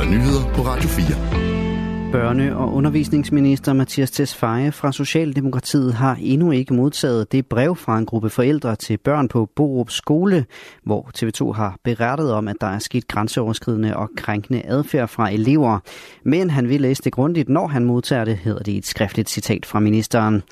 der nyheder på Radio 4. Børne- og undervisningsminister Mathias Tesfaye fra Socialdemokratiet har endnu ikke modtaget det brev fra en gruppe forældre til børn på Borup Skole, hvor TV2 har berettet om, at der er sket grænseoverskridende og krænkende adfærd fra elever. Men han vil læse det grundigt, når han modtager det, hedder det i et skriftligt citat fra ministeren.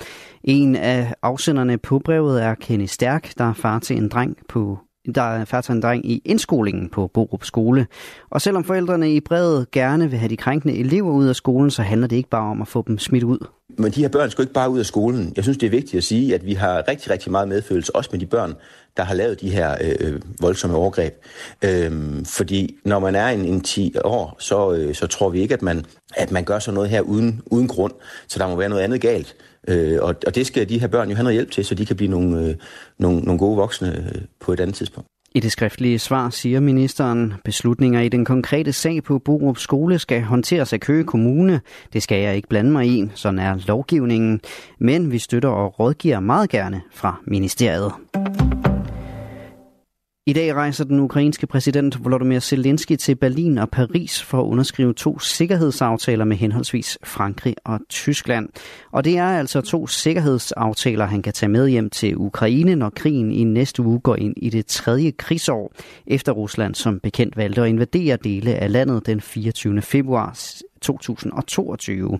En af afsenderne på brevet er Kenny Stærk, der er far til en dreng på der er en dreng i indskolingen på Borup Skole. Og selvom forældrene i brevet gerne vil have de krænkende elever ud af skolen, så handler det ikke bare om at få dem smidt ud. Men de her børn skal ikke bare ud af skolen. Jeg synes, det er vigtigt at sige, at vi har rigtig, rigtig meget medfølelse, også med de børn, der har lavet de her øh, øh voldsomme overgreb. Øhm, fordi når man er en, en 10 år, så, øh, så tror vi ikke, at man, at man gør sådan noget her uden, uden grund. Så der må være noget andet galt. Øh, og, og det skal de her børn jo have noget hjælp til, så de kan blive nogle, øh, nogle, nogle gode voksne øh, på et andet tidspunkt. I det skriftlige svar siger ministeren, beslutninger i den konkrete sag på Borup Skole skal håndteres af Køge Kommune. Det skal jeg ikke blande mig i, sådan er lovgivningen. Men vi støtter og rådgiver meget gerne fra ministeriet. I dag rejser den ukrainske præsident Volodymyr Zelensky til Berlin og Paris for at underskrive to sikkerhedsaftaler med henholdsvis Frankrig og Tyskland. Og det er altså to sikkerhedsaftaler, han kan tage med hjem til Ukraine, når krigen i næste uge går ind i det tredje krigsår, efter Rusland som bekendt valgte at invadere dele af landet den 24. februar 2022.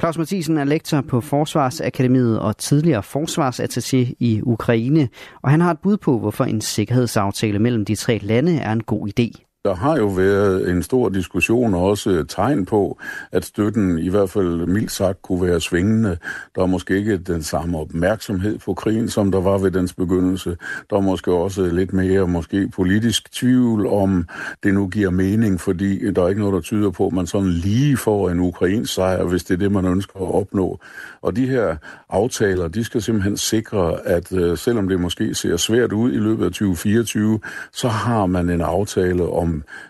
Claus Mathisen er lektor på Forsvarsakademiet og tidligere forsvarsattaché i Ukraine, og han har et bud på, hvorfor en sikkerhedsaftale mellem de tre lande er en god idé. Der har jo været en stor diskussion og også tegn på, at støtten i hvert fald mildt sagt kunne være svingende. Der er måske ikke den samme opmærksomhed på krigen, som der var ved dens begyndelse. Der er måske også lidt mere måske politisk tvivl om, det nu giver mening, fordi der er ikke noget, der tyder på, at man sådan lige får en ukrainsk sejr, hvis det er det, man ønsker at opnå. Og de her aftaler, de skal simpelthen sikre, at øh, selvom det måske ser svært ud i løbet af 2024, så har man en aftale om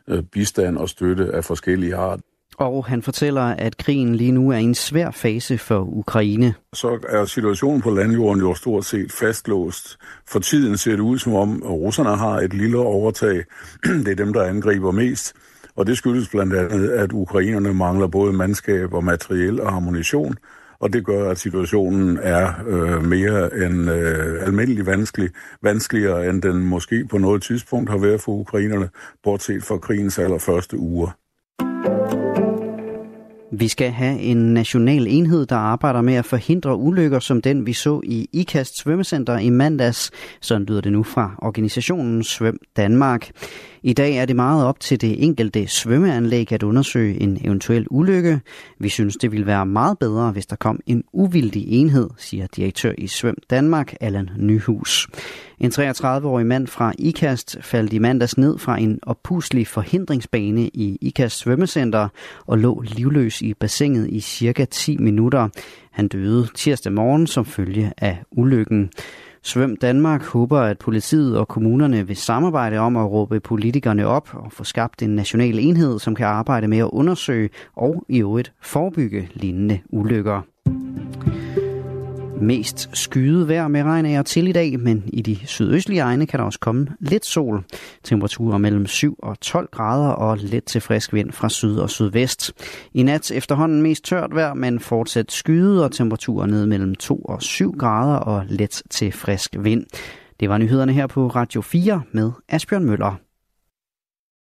øh, bistand og støtte af forskellige art. Og han fortæller, at krigen lige nu er i en svær fase for Ukraine. Så er situationen på landjorden jo stort set fastlåst. For tiden ser det ud som om, at russerne har et lille overtag. det er dem, der angriber mest. Og det skyldes blandt andet, at ukrainerne mangler både mandskab og materiel og ammunition og det gør, at situationen er øh, mere end øh, almindelig vanskelig, vanskeligere, end den måske på noget tidspunkt har været for ukrainerne, bortset fra krigens allerførste uger. Vi skal have en national enhed, der arbejder med at forhindre ulykker som den, vi så i IKAST svømmecenter i mandags. Sådan lyder det nu fra organisationen Svøm Danmark. I dag er det meget op til det enkelte svømmeanlæg at undersøge en eventuel ulykke. Vi synes, det ville være meget bedre, hvis der kom en uvildig enhed, siger direktør i Svøm Danmark, Allan Nyhus. En 33-årig mand fra IKAST faldt i mandags ned fra en oppuslig forhindringsbane i IKAST svømmecenter og lå livløs i bassinet i cirka 10 minutter. Han døde tirsdag morgen som følge af ulykken. Svøm Danmark håber, at politiet og kommunerne vil samarbejde om at råbe politikerne op og få skabt en national enhed, som kan arbejde med at undersøge og i øvrigt forebygge lignende ulykker. Mest skyet vejr med regn af og til i dag, men i de sydøstlige egne kan der også komme lidt sol. Temperaturer mellem 7 og 12 grader og let til frisk vind fra syd og sydvest. I nat efterhånden mest tørt vejr, men fortsat skyet og temperaturer ned mellem 2 og 7 grader og let til frisk vind. Det var nyhederne her på Radio 4 med Asbjørn Møller.